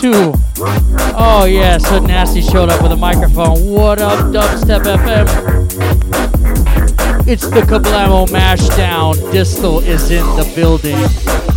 two. Oh yeah, so nasty showed up with a microphone. What up, Dubstep FM? It's the Kablamo Mashdown. Distal is in the building.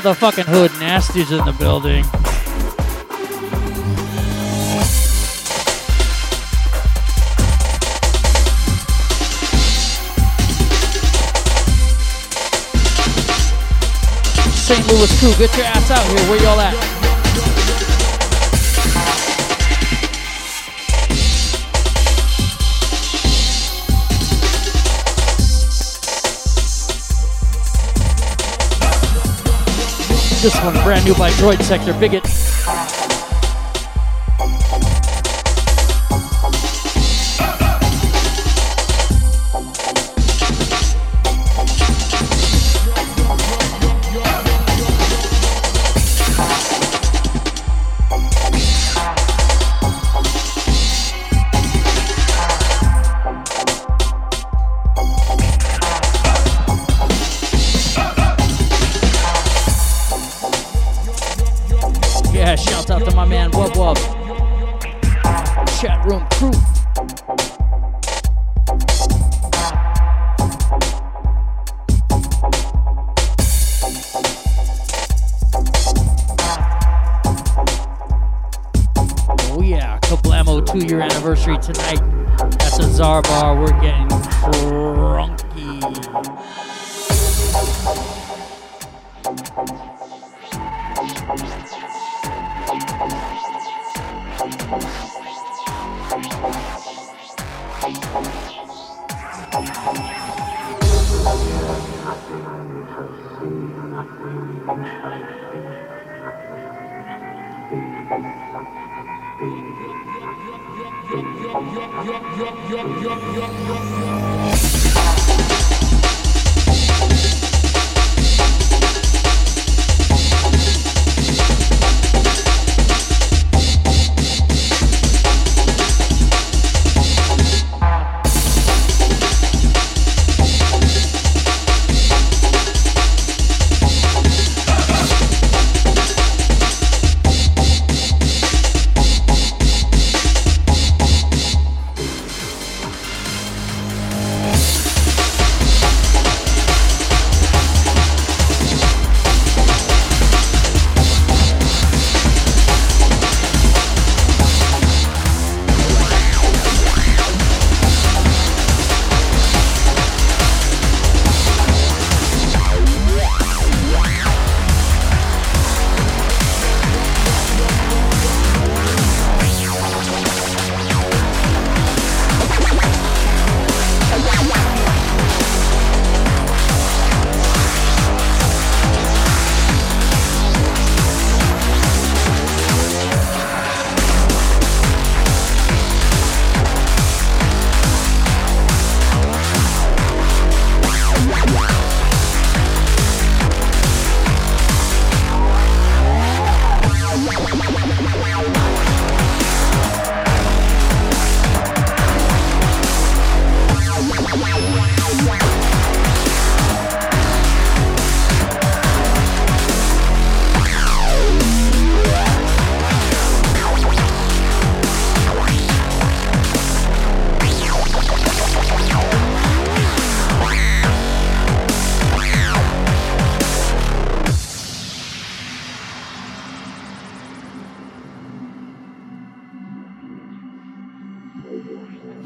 Motherfucking hood nasties in the building. St. Louis crew, get your ass out here. Where y'all at? This one brand new by Droid Sector Bigot.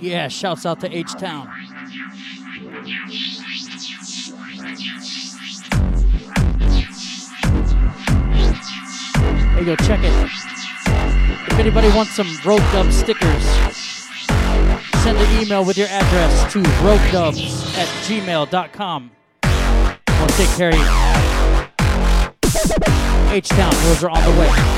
Yeah, shouts out to H Town. Hey, go check it. If anybody wants some Rogue Dub stickers, send an email with your address to roguedubs at gmail.com. We'll take care of you. H Town, those are on the way.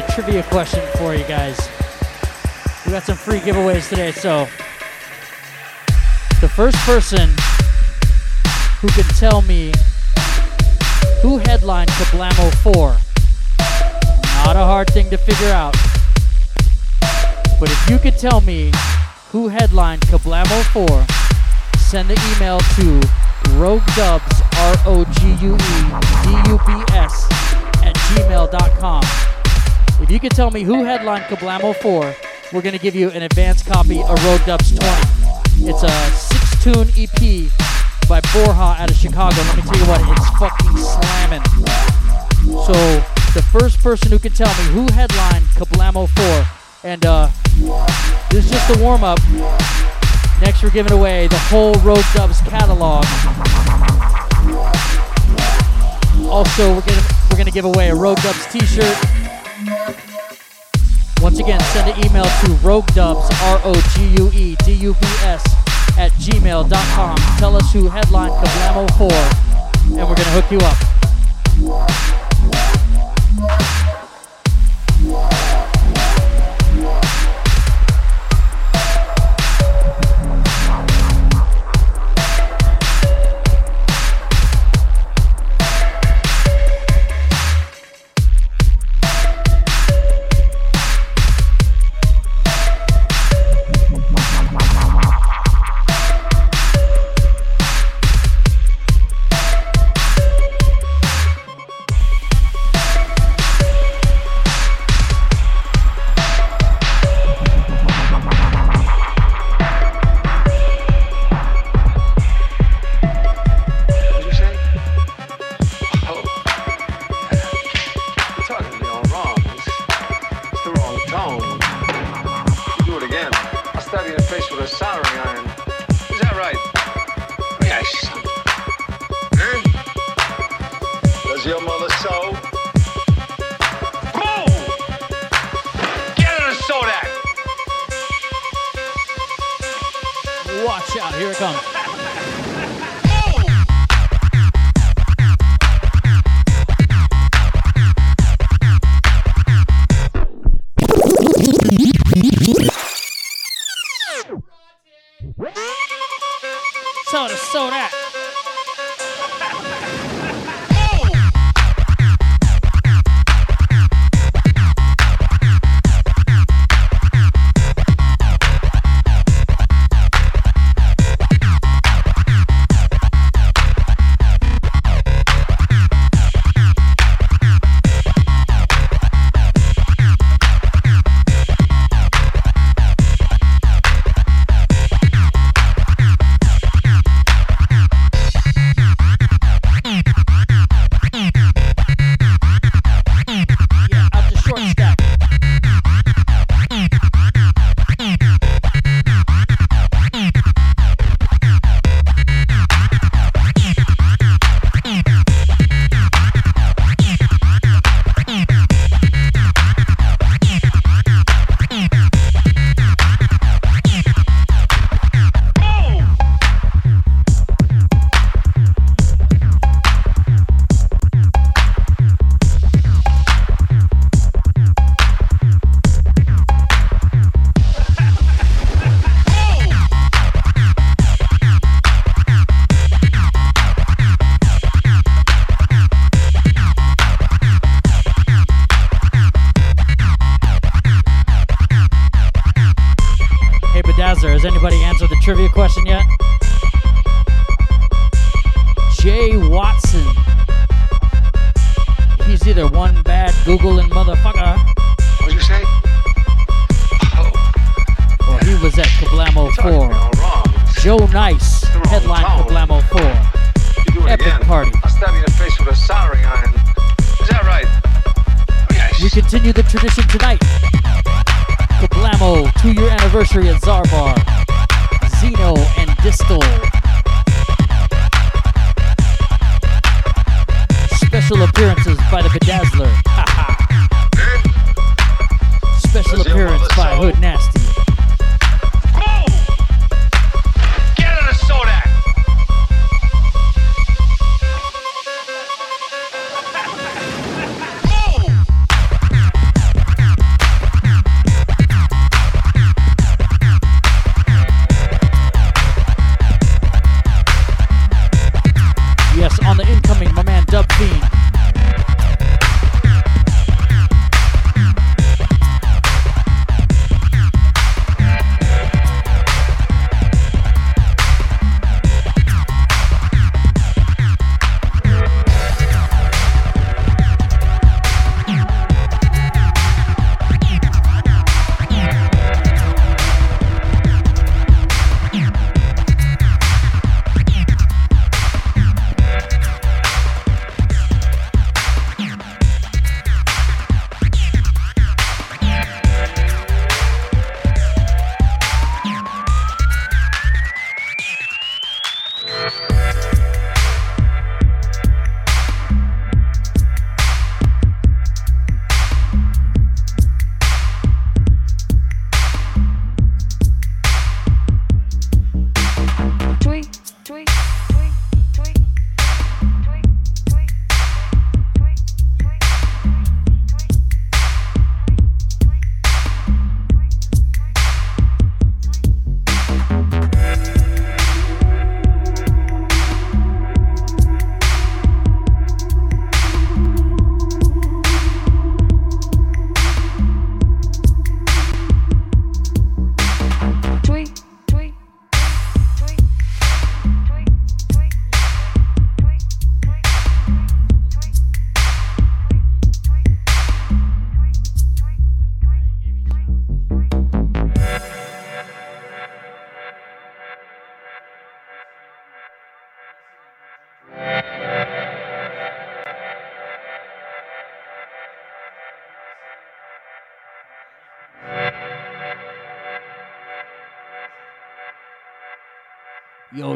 Got a trivia question for you guys. We got some free giveaways today, so the first person who can tell me who headlined Kablamo 4. Not a hard thing to figure out. But if you could tell me who headlined Kablamo 4, send the email to roguedubs, R-O-G-U-E-D-U-B-S, at gmail.com. If you can tell me who headlined Kablamo 4, we're going to give you an advance copy of Rogue Dubs 20. It's a six-tune EP by Borja out of Chicago. Let me tell you what, it's fucking slamming. So the first person who can tell me who headlined Kablamo 4, and uh, this is just a warm up. Next, we're giving away the whole Rogue Dubs catalog. Also, we're gonna we're gonna give away a Rogue Dubs T-shirt. Once again, send an email to roguedubs, R-O-G-U-E-D-U-B-S, at gmail.com. Tell us who headlined Kablamo 4, and we're gonna hook you up.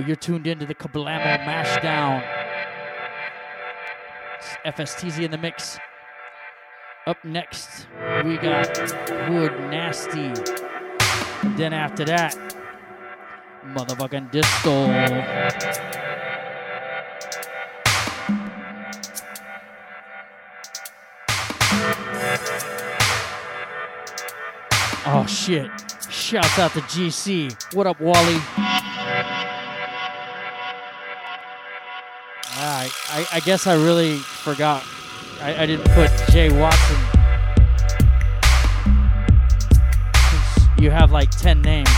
You're tuned into the Kablamo Mashdown. It's FSTZ in the mix. Up next, we got Wood Nasty. Then after that, motherfucking Disco. Oh shit. Shouts out to GC. What up, Wally? Alright, I, I guess I really forgot. I, I didn't put Jay Watson. You have like 10 names.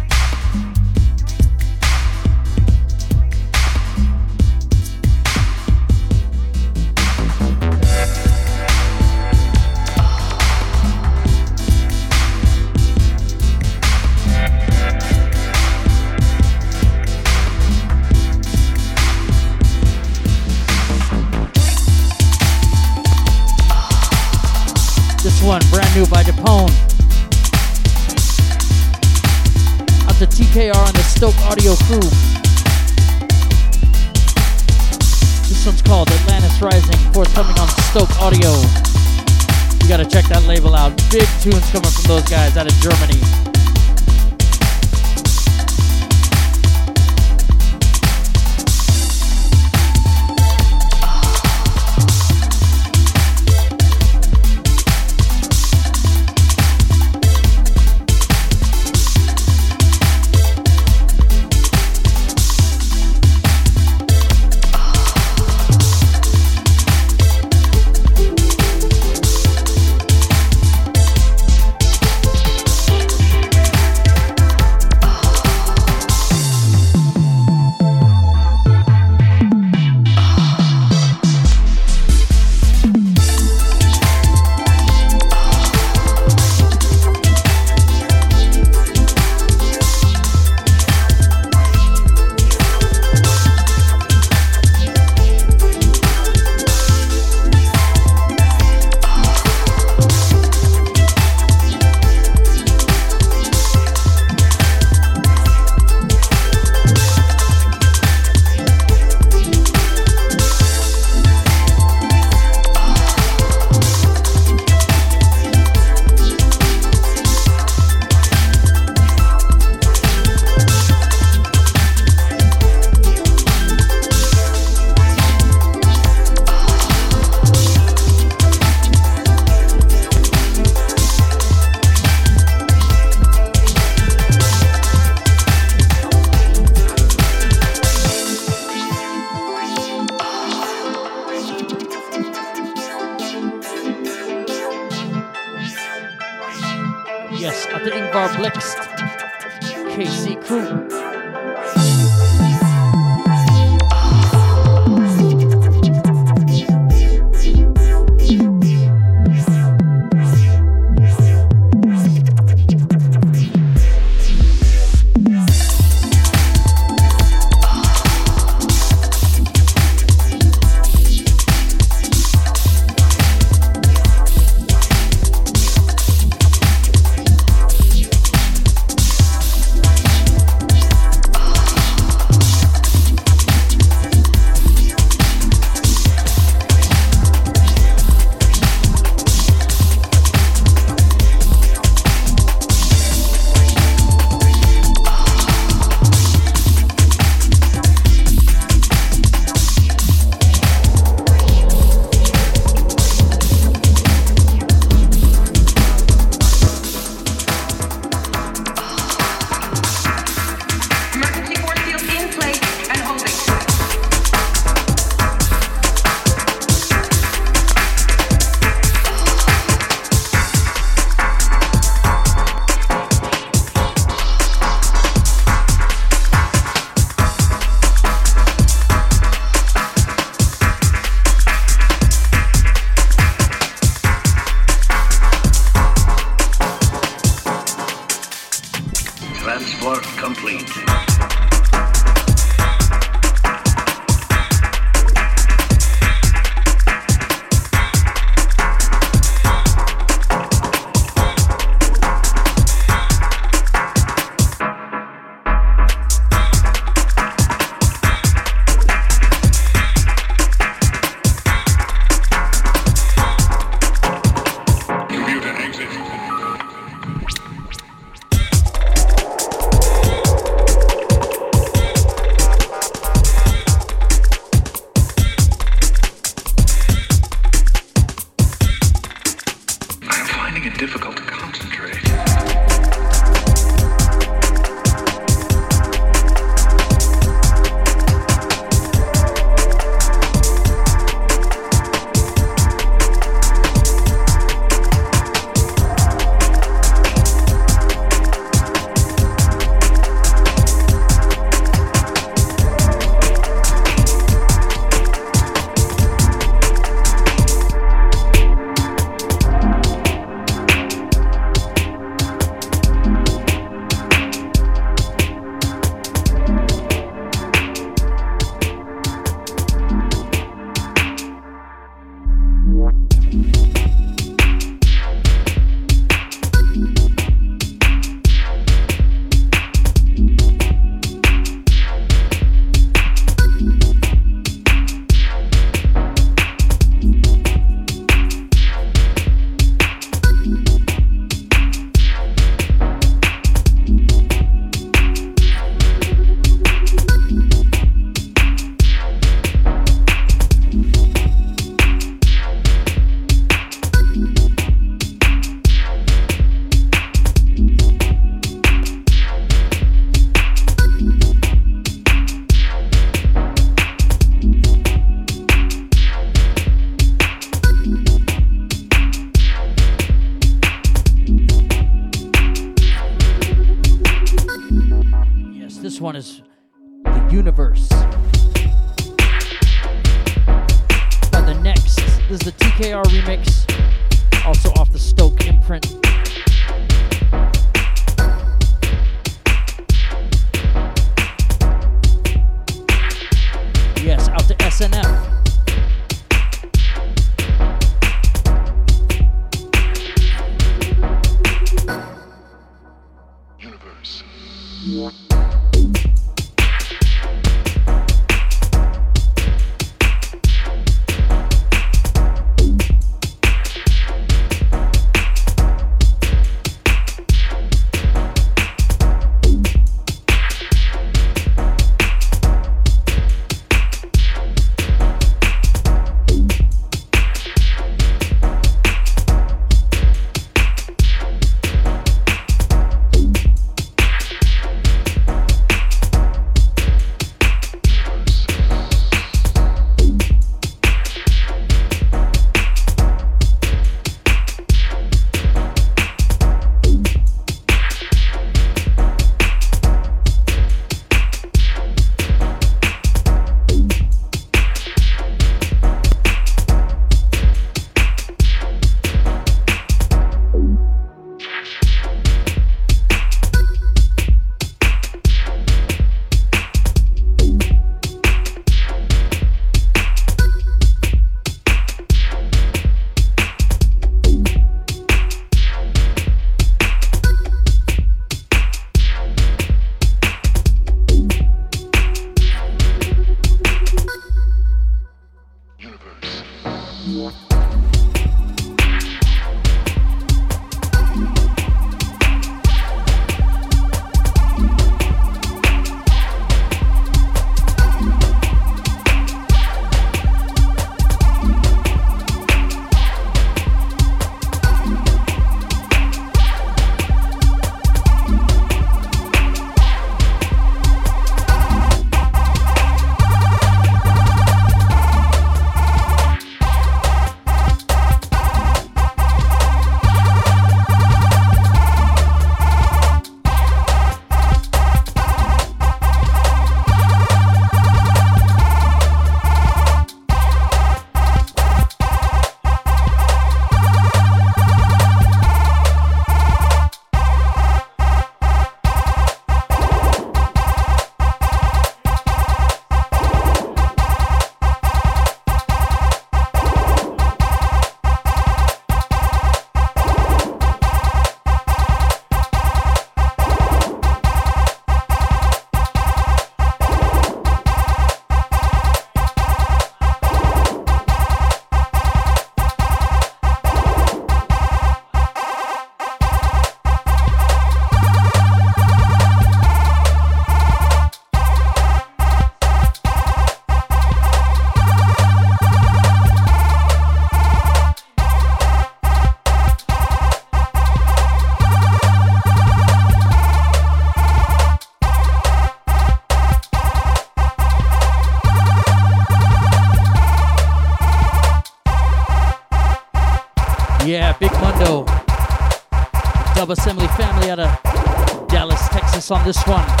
Assembly family out of Dallas, Texas on this one.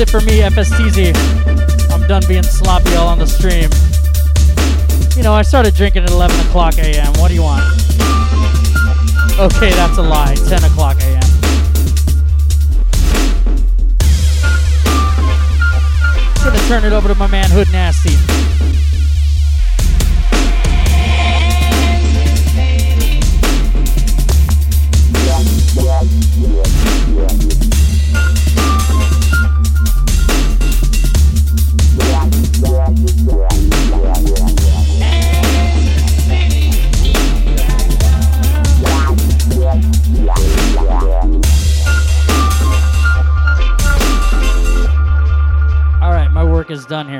It for me, FSTZ. I'm done being sloppy all on the stream. You know, I started drinking at 11 o'clock a.m. What do you want? Okay, that's a lie. 10 o'clock a.m. I'm Gonna turn it over to my man Hood Nasty. Is done here.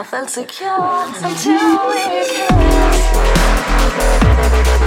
I felt secure until we kissed.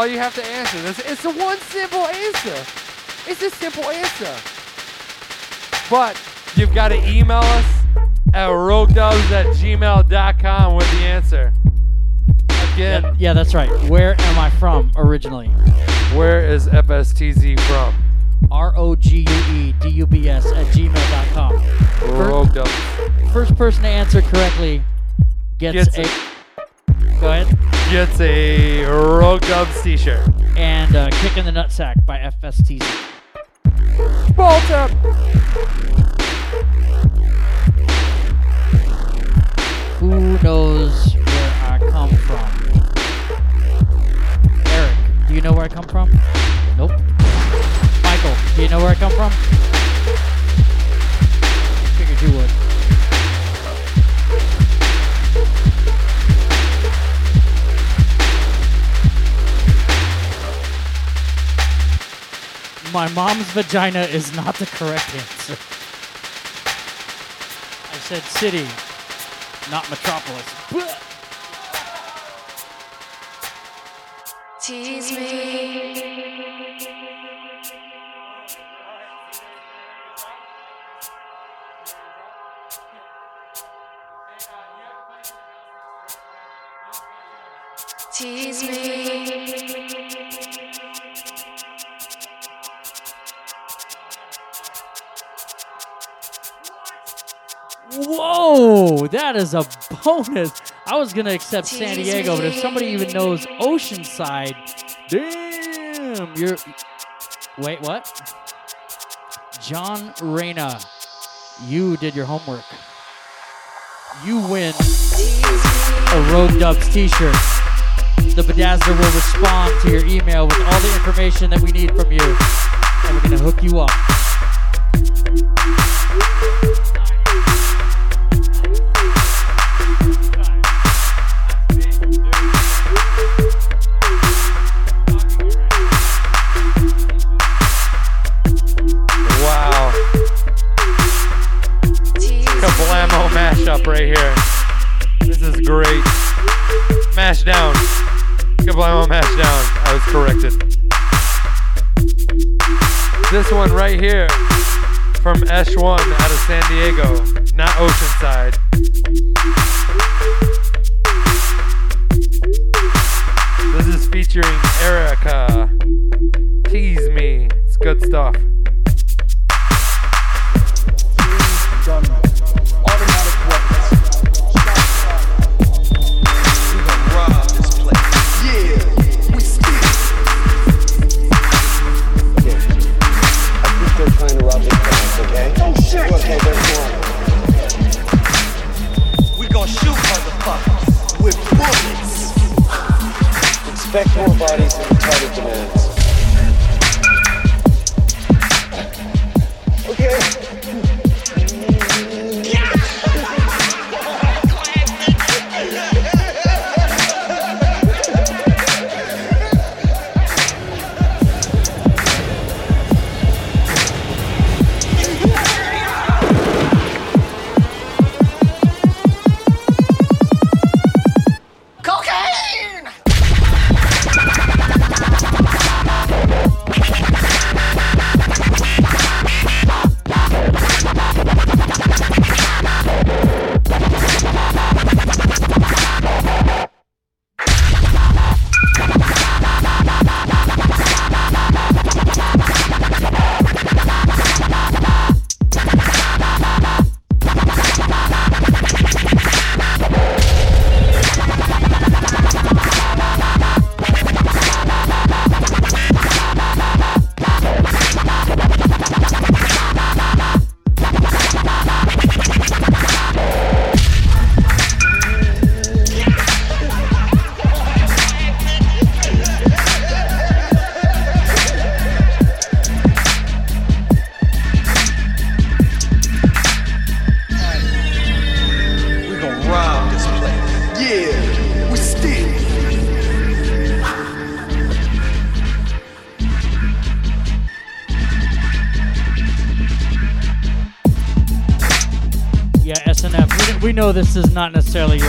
All you have to answer. It's a one simple answer. It's a simple answer. But you've got to email us at roguedubs at gmail.com with the answer. Again, Yeah, yeah, that's right. Where am I from originally? where is FSTZ from? R O G U E D U B S at gmail.com. Roguedubs. First person to answer correctly gets, Gets a- Go ahead. Gets a Roguedubs t-shirt. And uh, Kick in the Nutsack by FSTZ. Ball tap. Who knows where I come from? Eric, do you know where I come from? Nope. Michael, do you know where I come from? My mom's vagina is not the correct answer. I said city, not metropolis. Tease me. Whoa, that is a bonus. I was gonna accept San Diego, but if somebody even knows Oceanside, damn, you're. Wait, what? John Reyna, you did your homework. You win a Rogue Dubs T-shirt. The Bedazzler will respond to your email with all the information that we need from you, and we're gonna hook you up. Mashup right here. This is great. Mash down. Kablamo mash down. I was corrected. This one right here from Esh1 out of San Diego, not Oceanside. This is featuring Erica. Tease me. It's good stuff. Okay. We gon' shoot motherfuckers with bullets. Expect more bodies and retarded demands. Okay. this is not necessarily your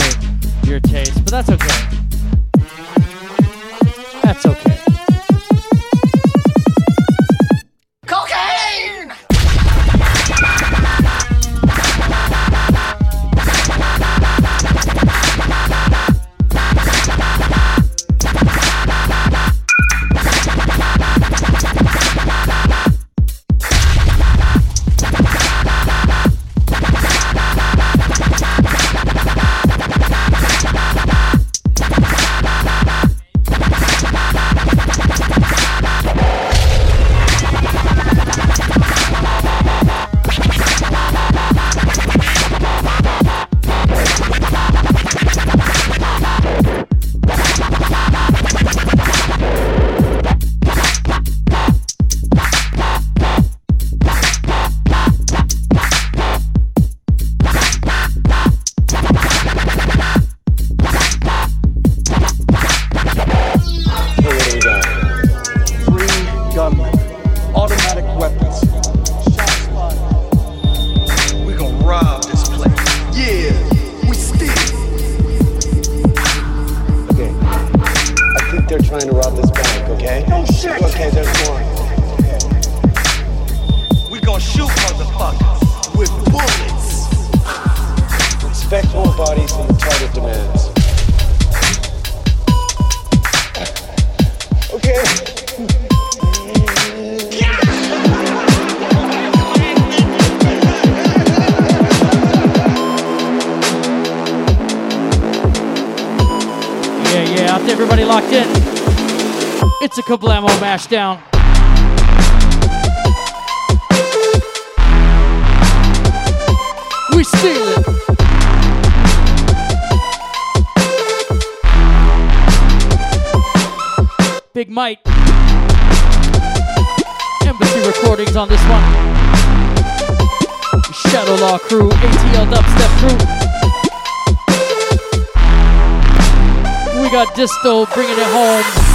touchdown. We steal it. Big Mike. Embassy recordings on this one. Shadow Law Crew, ATL Dubstep Crew. We got Distal bringing it home.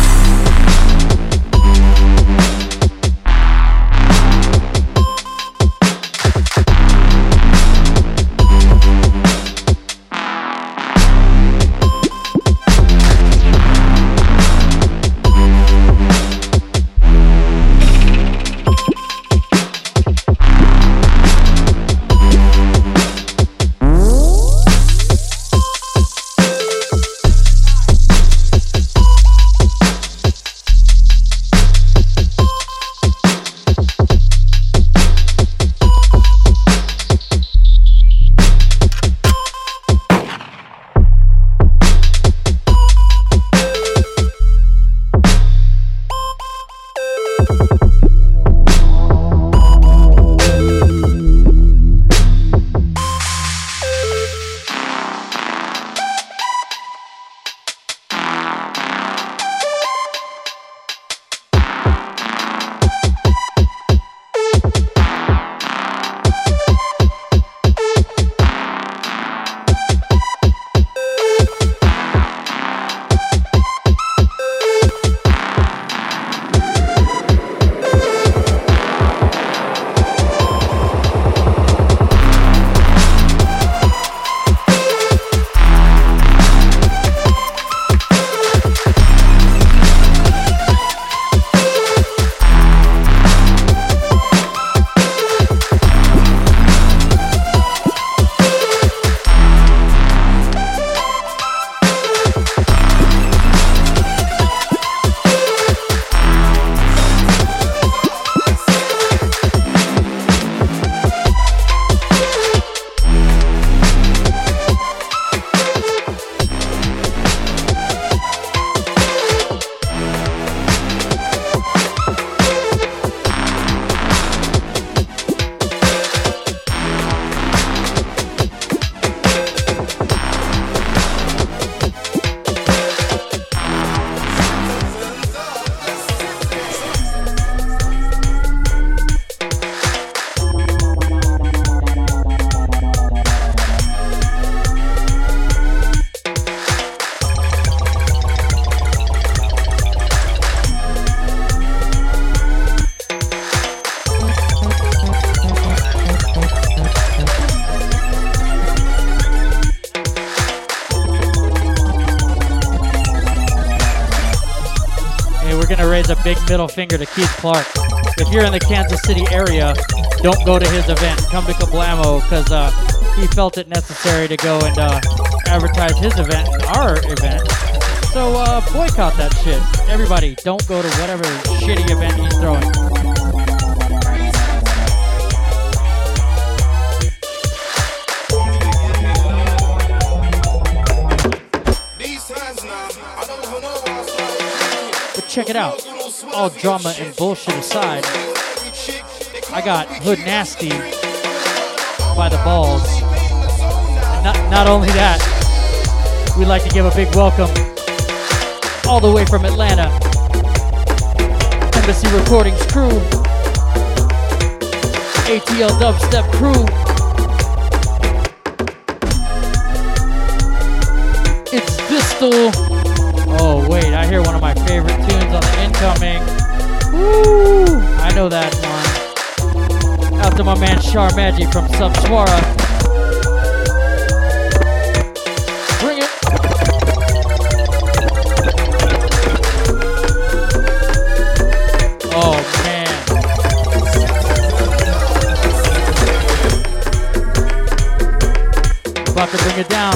Middle finger to Keith Clark. If you're in the Kansas City area, don't go to his event. Come to Kablamo because uh, he felt it necessary to go and uh, advertise his event and our event. So uh, boycott that shit. Everybody, don't go to whatever shitty event he's throwing. Check it out. All drama and bullshit aside, I got Hood Nasty by the balls. And not, not only that, we'd like to give a big welcome all the way from Atlanta. Embassy Recordings crew, ATL Dubstep crew. It's Distal. Oh wait, I hear one of my tunes on the incoming. Woo! I know that one. Out to my man Char Maggi from Subswara. Bring it. Oh man. About to bring it down.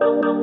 Del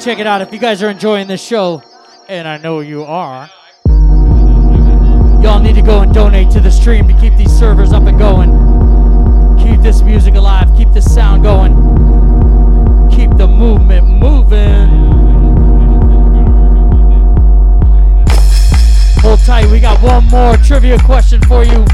check it out. If you guys are enjoying this show, and I know you are, y'all need to go and donate to the stream to keep these servers up and going. Keep this music alive, keep this sound going, keep the movement moving. Hold tight, we got one more trivia question for you.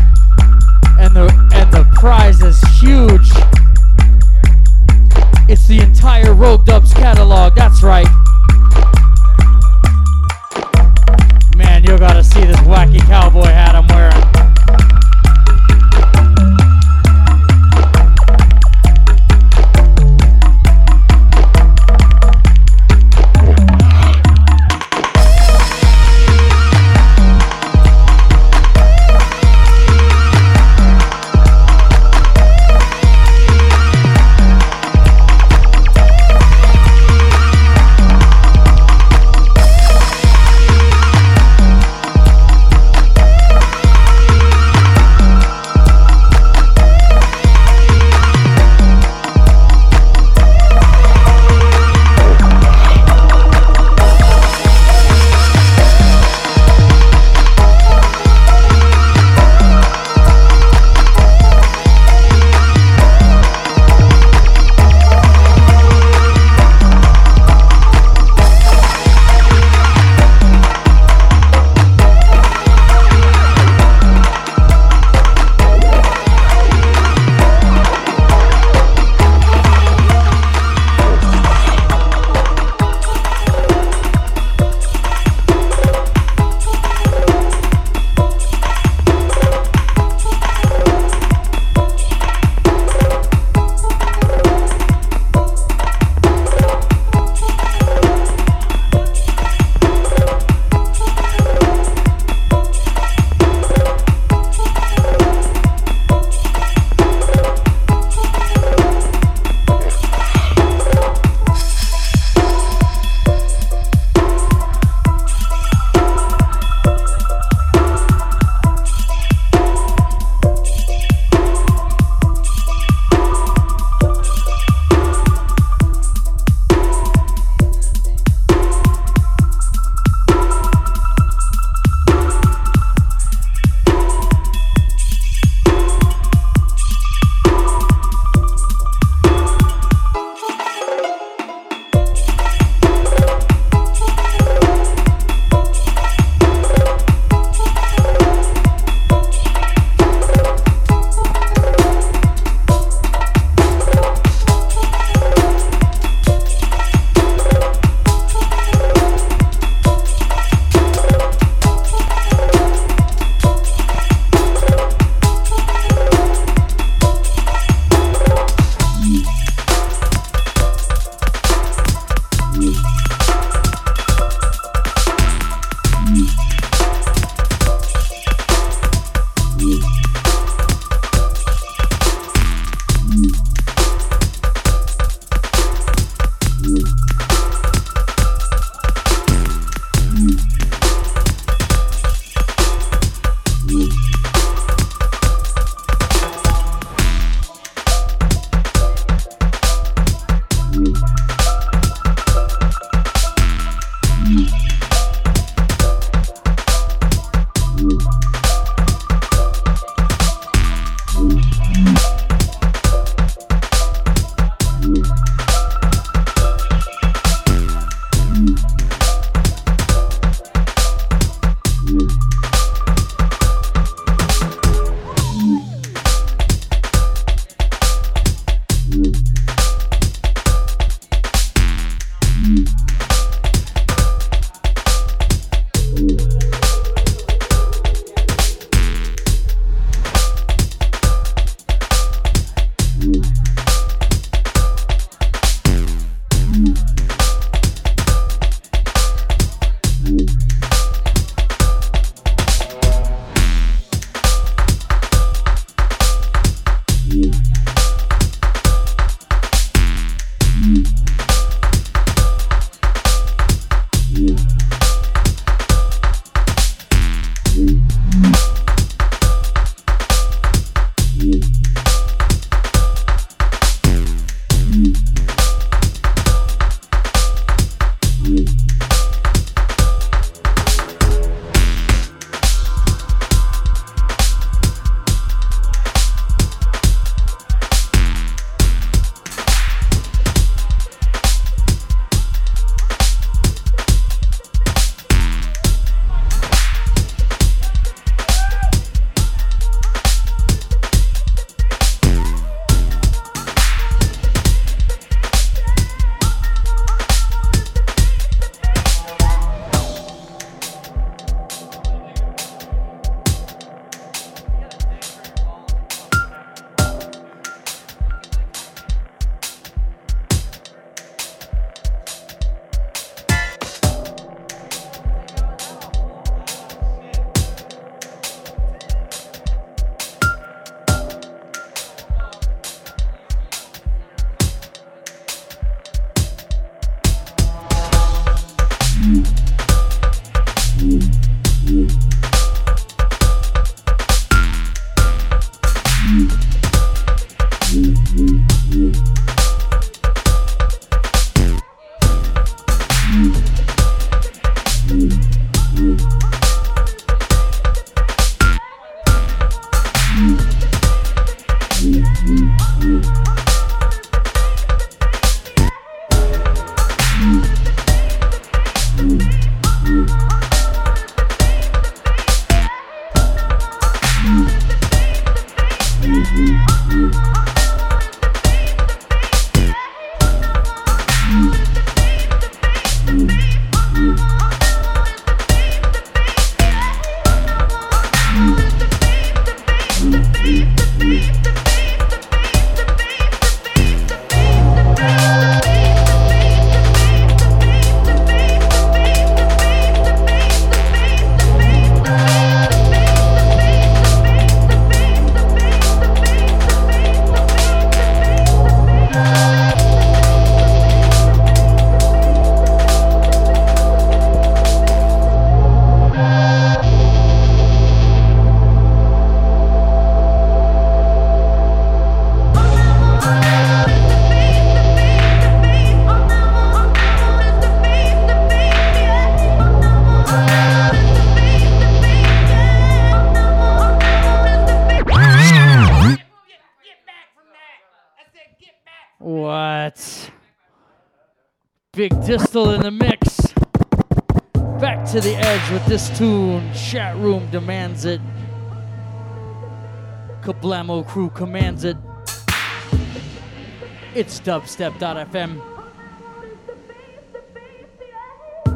This tune. Chat room demands it. Kablamo crew commands it. It's dubstep.fm.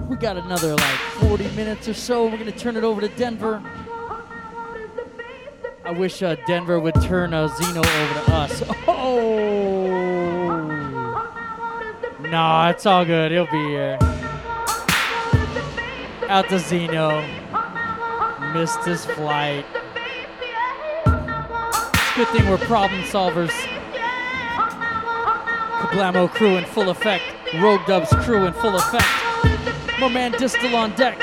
We got another like 40 minutes or so. We're gonna turn it over to Denver. I wish uh, Denver would turn uh, Zeno over to us. Oh, no, it's all good. He'll be here. Out to Zeno. Missed his flight. It's a good thing we're problem solvers. Kablamo crew in full effect. Rogue Dubs crew in full effect. My man Distal on deck.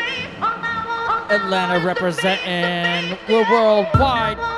Atlanta representing. We're worldwide.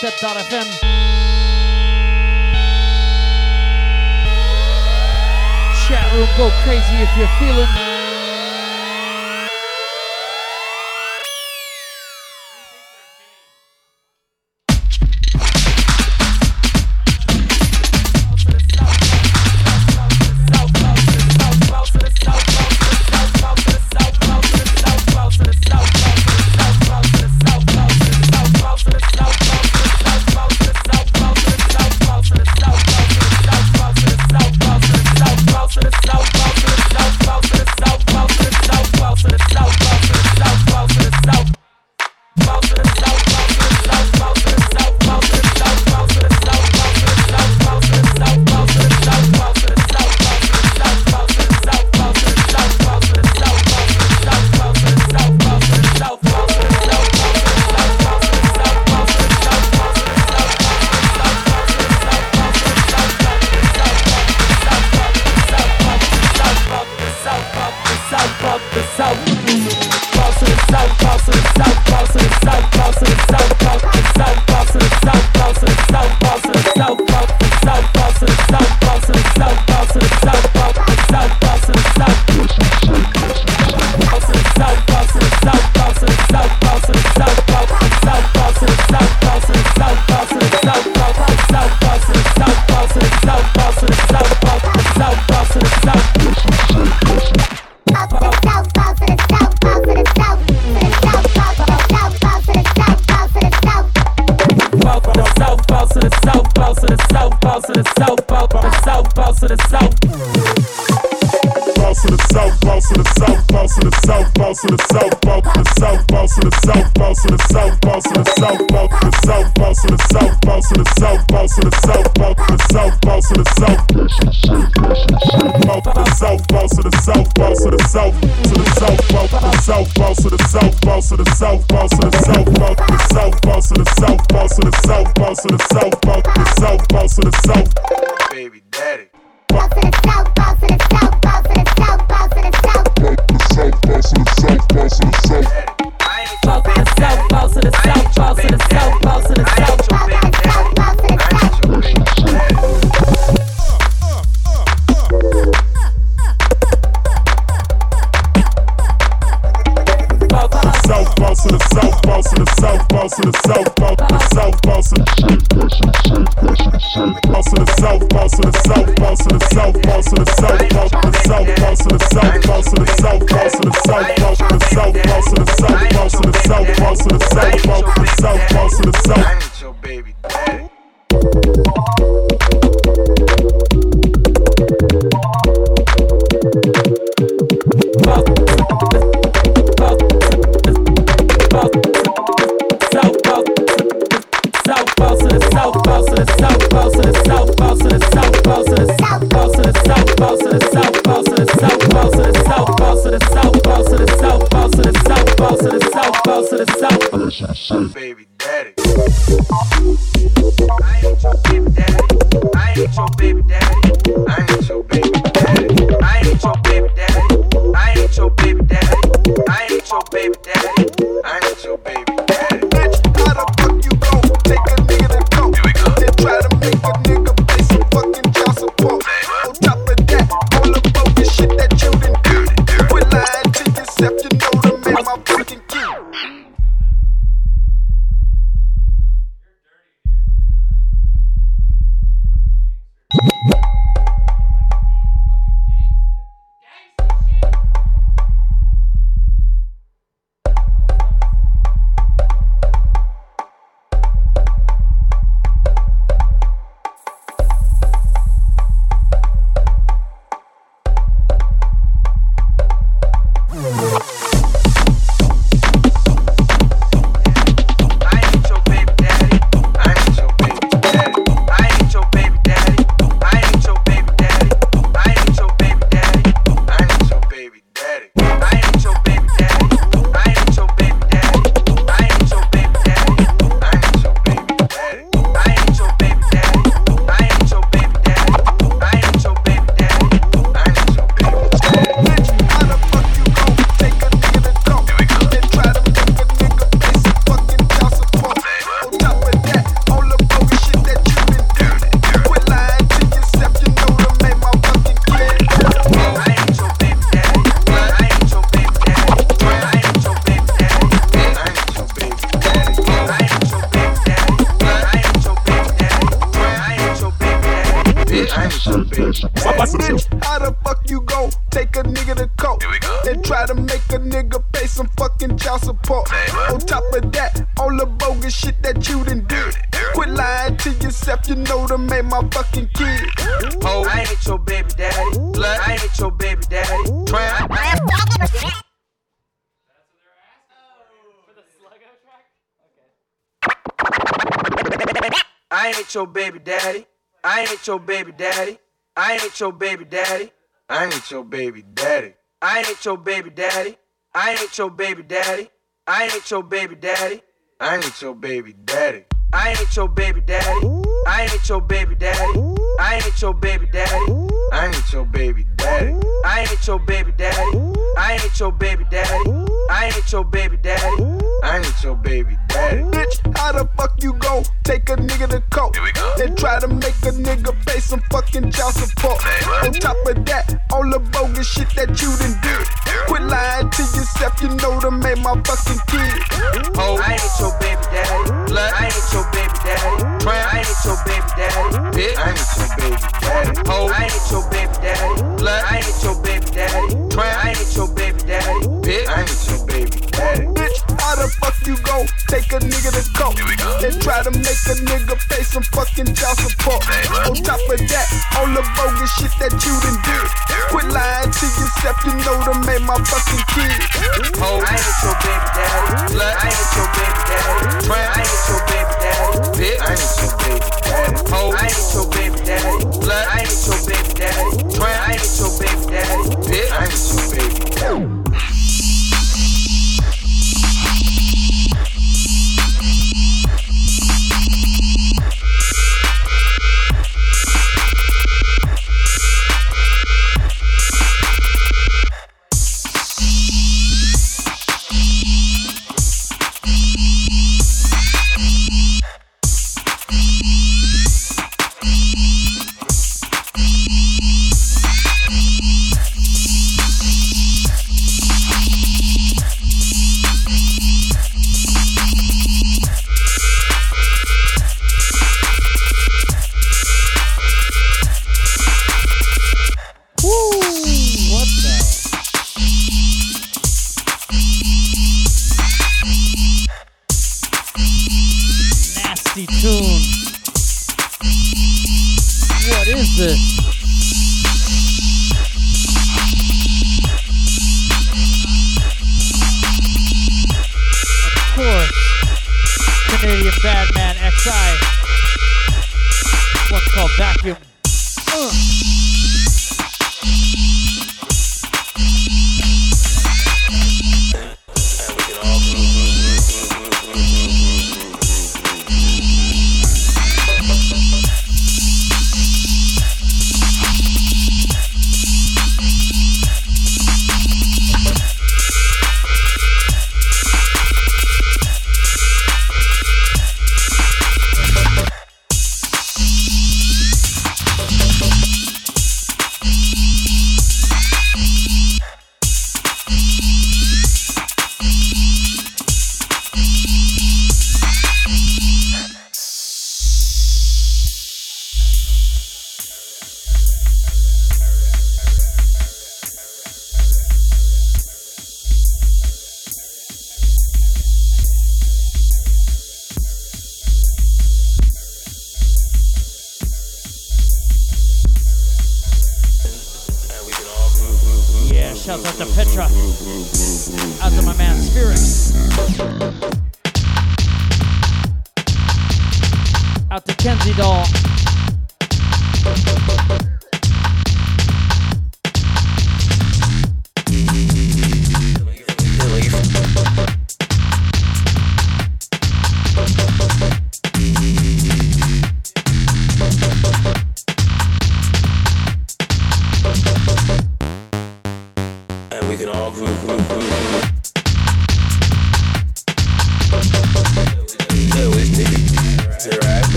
dubstep.fm. south, bounce to the south, bounce to the south, bounce to the south, bounce to the south boss in the south, boss in the south, boss in the south, boss in the south, boss in the south, boss in the south, boss in the south, boss in the south, boss in the south, boss in the south, boss in the south, boss in the south, boss in the south, boss in the south, boss in the south, boss in the south, boss in the south, to the south, boss in the south, boss in the south, boss in the south, boss in the south, boss in the south, boss in the south, boss in the south, boss in the south, boss in the south, boss in the south, baby daddy, boss in the south, boss in the south, boss south, south, south, south, south, south, south, south, south, south, south, south,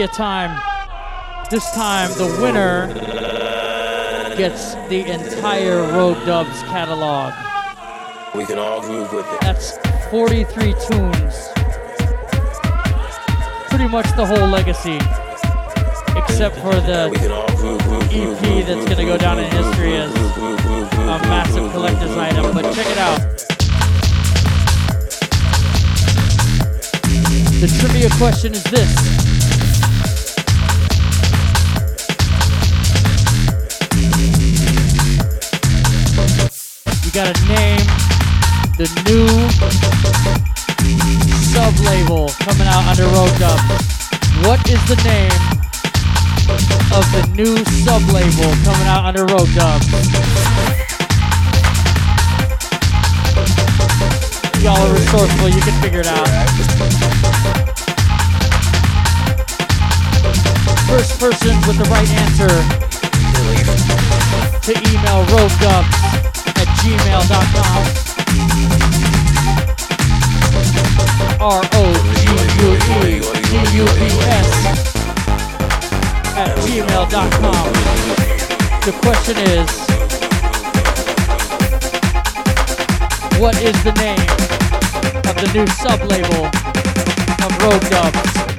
trivia time. This time, the winner gets the entire Rogue Dubs catalog. We can all groove with it. That's 43 tunes. Pretty much the whole legacy, except for the EP that's going to go down in history as a massive collector's item. But check it out. The trivia question is this. Gotta name the new sub label coming out under Rogue Dub. What is the name of the new sub label coming out under Rogue Dub? Y'all are resourceful, you can figure it out. First person with the right answer to email roguedubs at gmail.com. R O G U E D U B S at gmail.com. The question is What is the name of the new sub label of Rogue Dubs?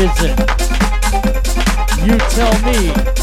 Is it? You tell me.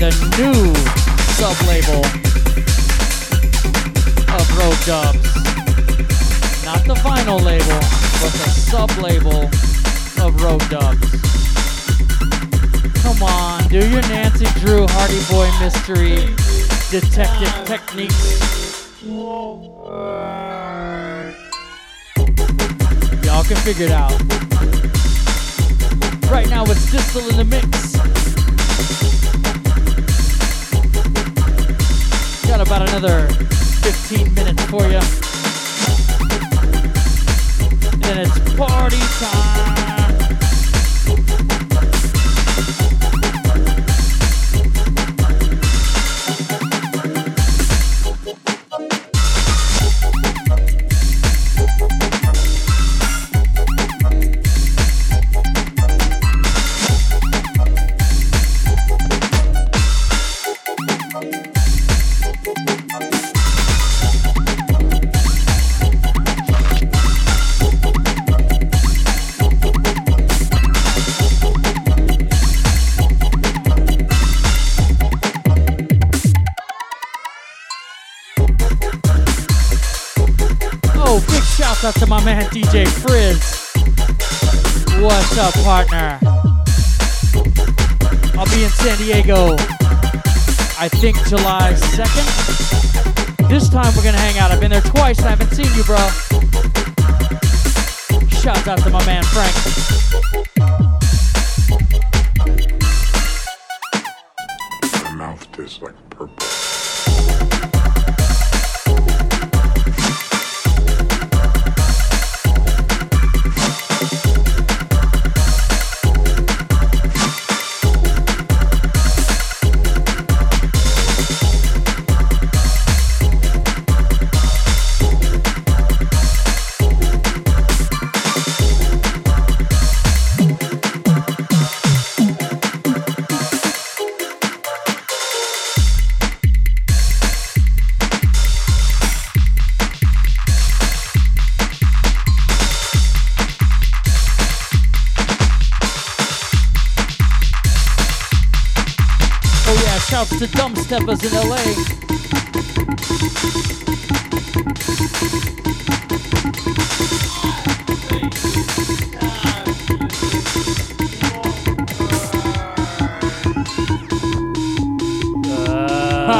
The new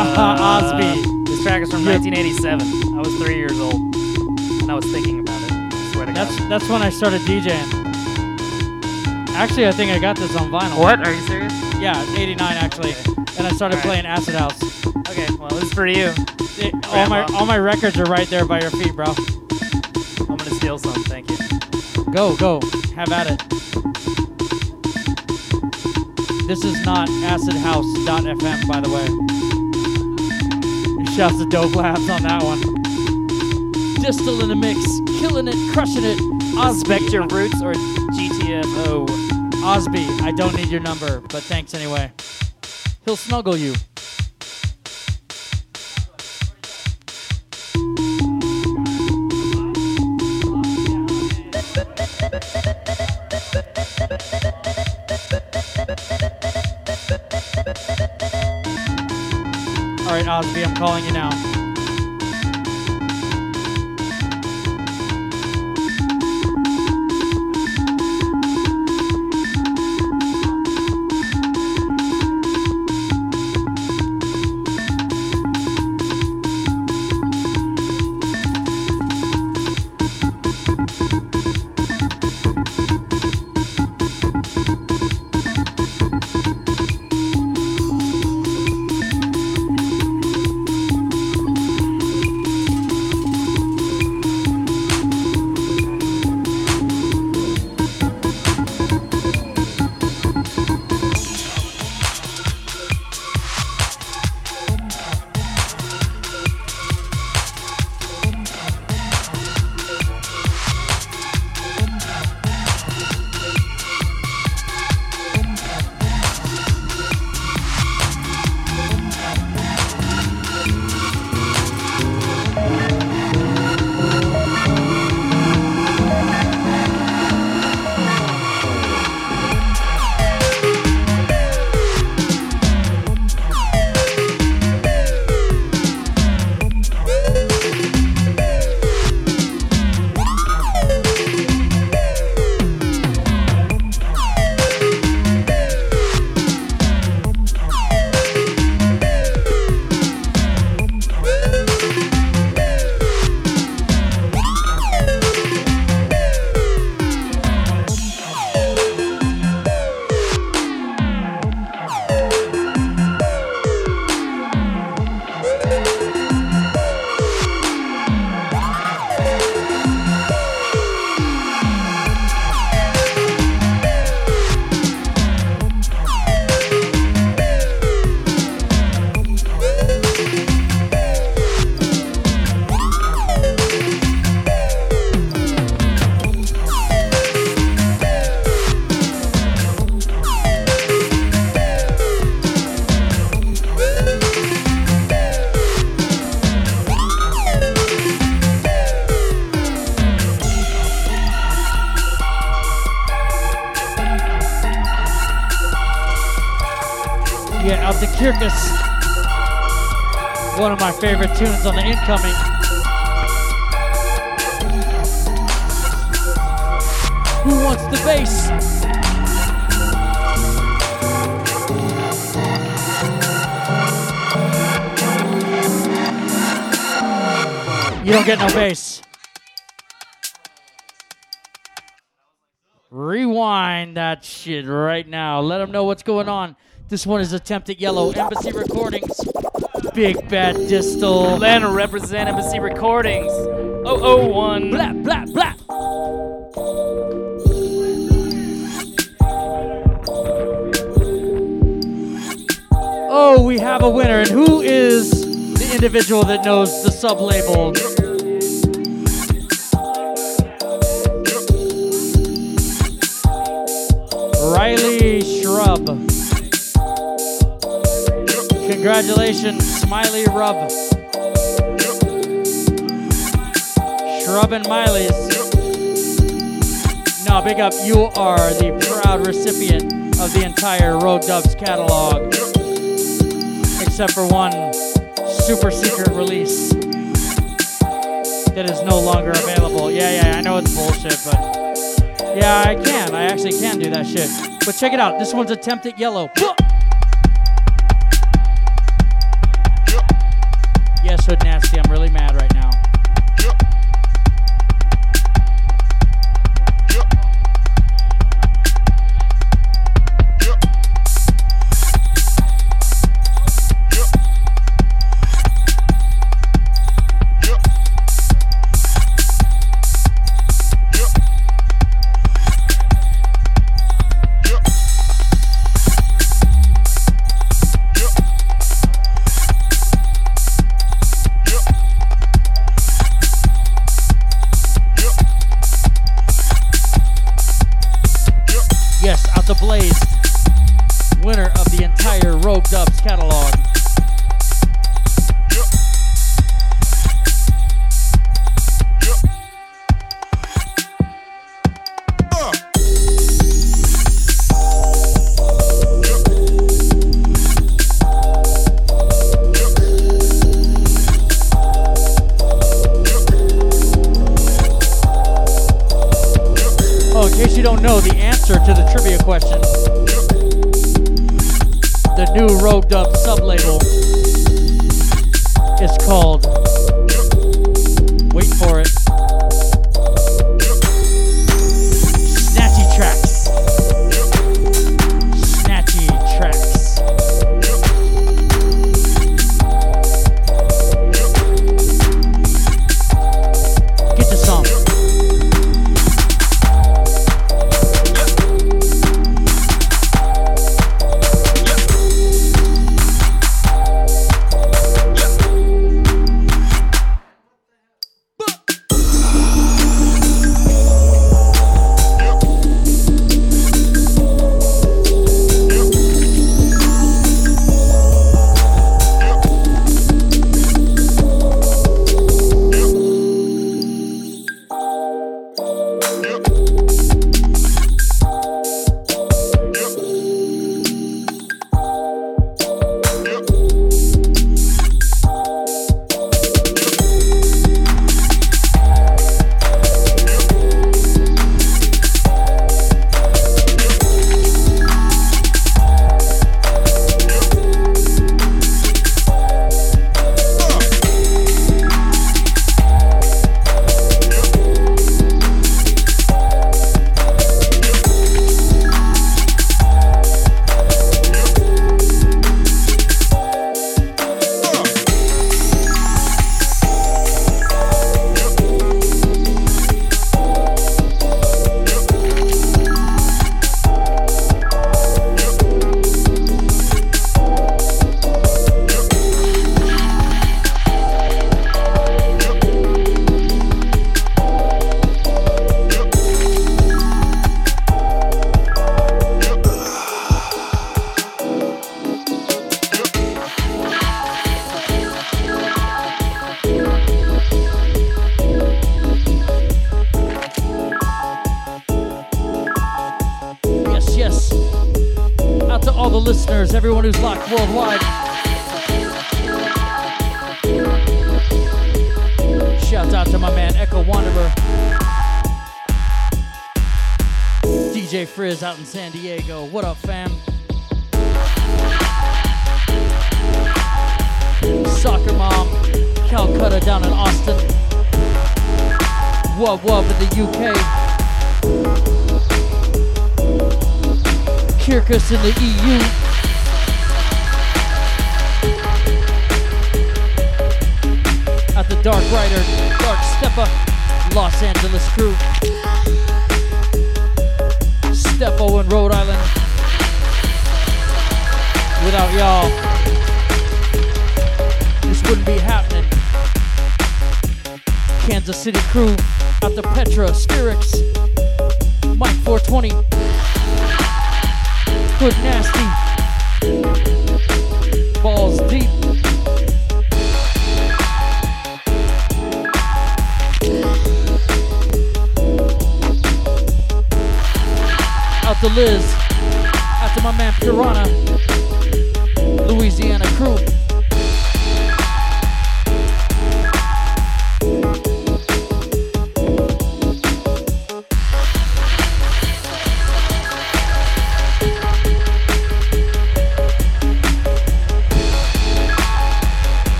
Osby. This track is from 1987. I was three years old, and I was thinking about it. I swear to That's God. that's when I started DJing. Actually, I think I got this on vinyl. What? Are you serious? Yeah, 89 actually. And I started Alright. playing Acid House. Okay, well, this is for you. It- all my Grandma. all my records are right there by your feet, bro. I'm gonna steal some. Thank you. Go, go. Have at it. This is not acidhouse.fm, by the way. Shouts to Dope Labs on that one. Distal in the mix, killing it, crushing it. Osby. Your roots or GTFO. Osby, I don't need your number, but thanks anyway. He'll snuggle you. All right, Osby, I'm calling you now. Favorite tunes on the incoming. Who wants the bass? You don't get no bass. Rewind that shit right now. Let them know what's going on. This one is Attempted Yellow, Embassy Recordings, Big Bad Distal. Atlanta represent Embassy Recordings. 001. Blah, blah, blah. Oh, we have a winner. And who is the individual that knows the sub label? Congratulations, Smiley Rub. Shrub and Miley's. No, big up. You are the proud recipient of the entire Rogue Dubs catalog, except for one super secret release that is no longer available. Yeah, yeah, I know it's bullshit, but yeah, I can. I actually can do that shit. But check it out. This one's Attempted Yellow. The Blazed. Winner of the entire Rogue Dubs catalog.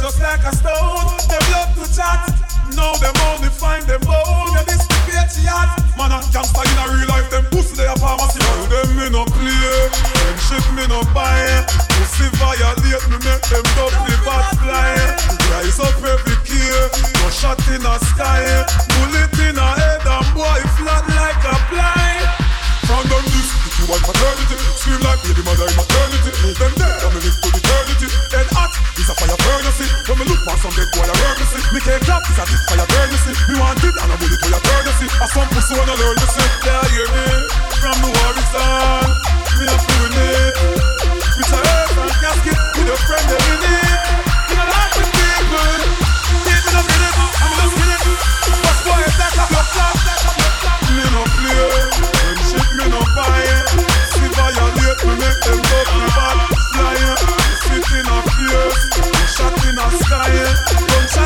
Just like a stone. Them love to chat. Now them only find them bone. Yeah, this the patriot. Man a gangster in a real life. Them pussy they a pharmacy. Tell them me no play. Friendship me no buy. Pussy violate me make them double bad fly. Rise up every key. No shot in the sky. Bullet in a head and boy flat like a fly. From them this, if you want paternity, scream like baby mother in maternity. Them dead, furnace. When me look past some dead boy, I burn me see. Me can't clap, it's a deep fire burn me see. Me want it and I bullet to your courtesy. I some pussy when I learn to say, yeah, hear me. From the war is on, me not doing it. With a earth and casket, with a friend that we need. Me not like with people. Keep me no minute, I'm just minute. What's boy, a clot, that's a blood clot. Me no play, friendship me no buy. See violate, me make them go bad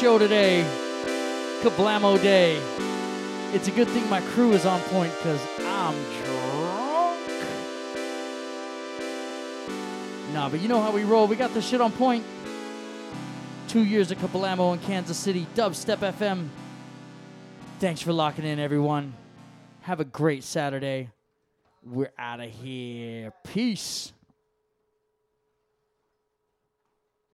show today. Kablamo Day. It's a good thing my crew is on point because I'm drunk. Nah, but you know how we roll. We got this shit on point. Two years of Kablamo in Kansas City, Dubstep FM. Thanks for locking in, everyone. Have a great Saturday. We're out of here. Peace.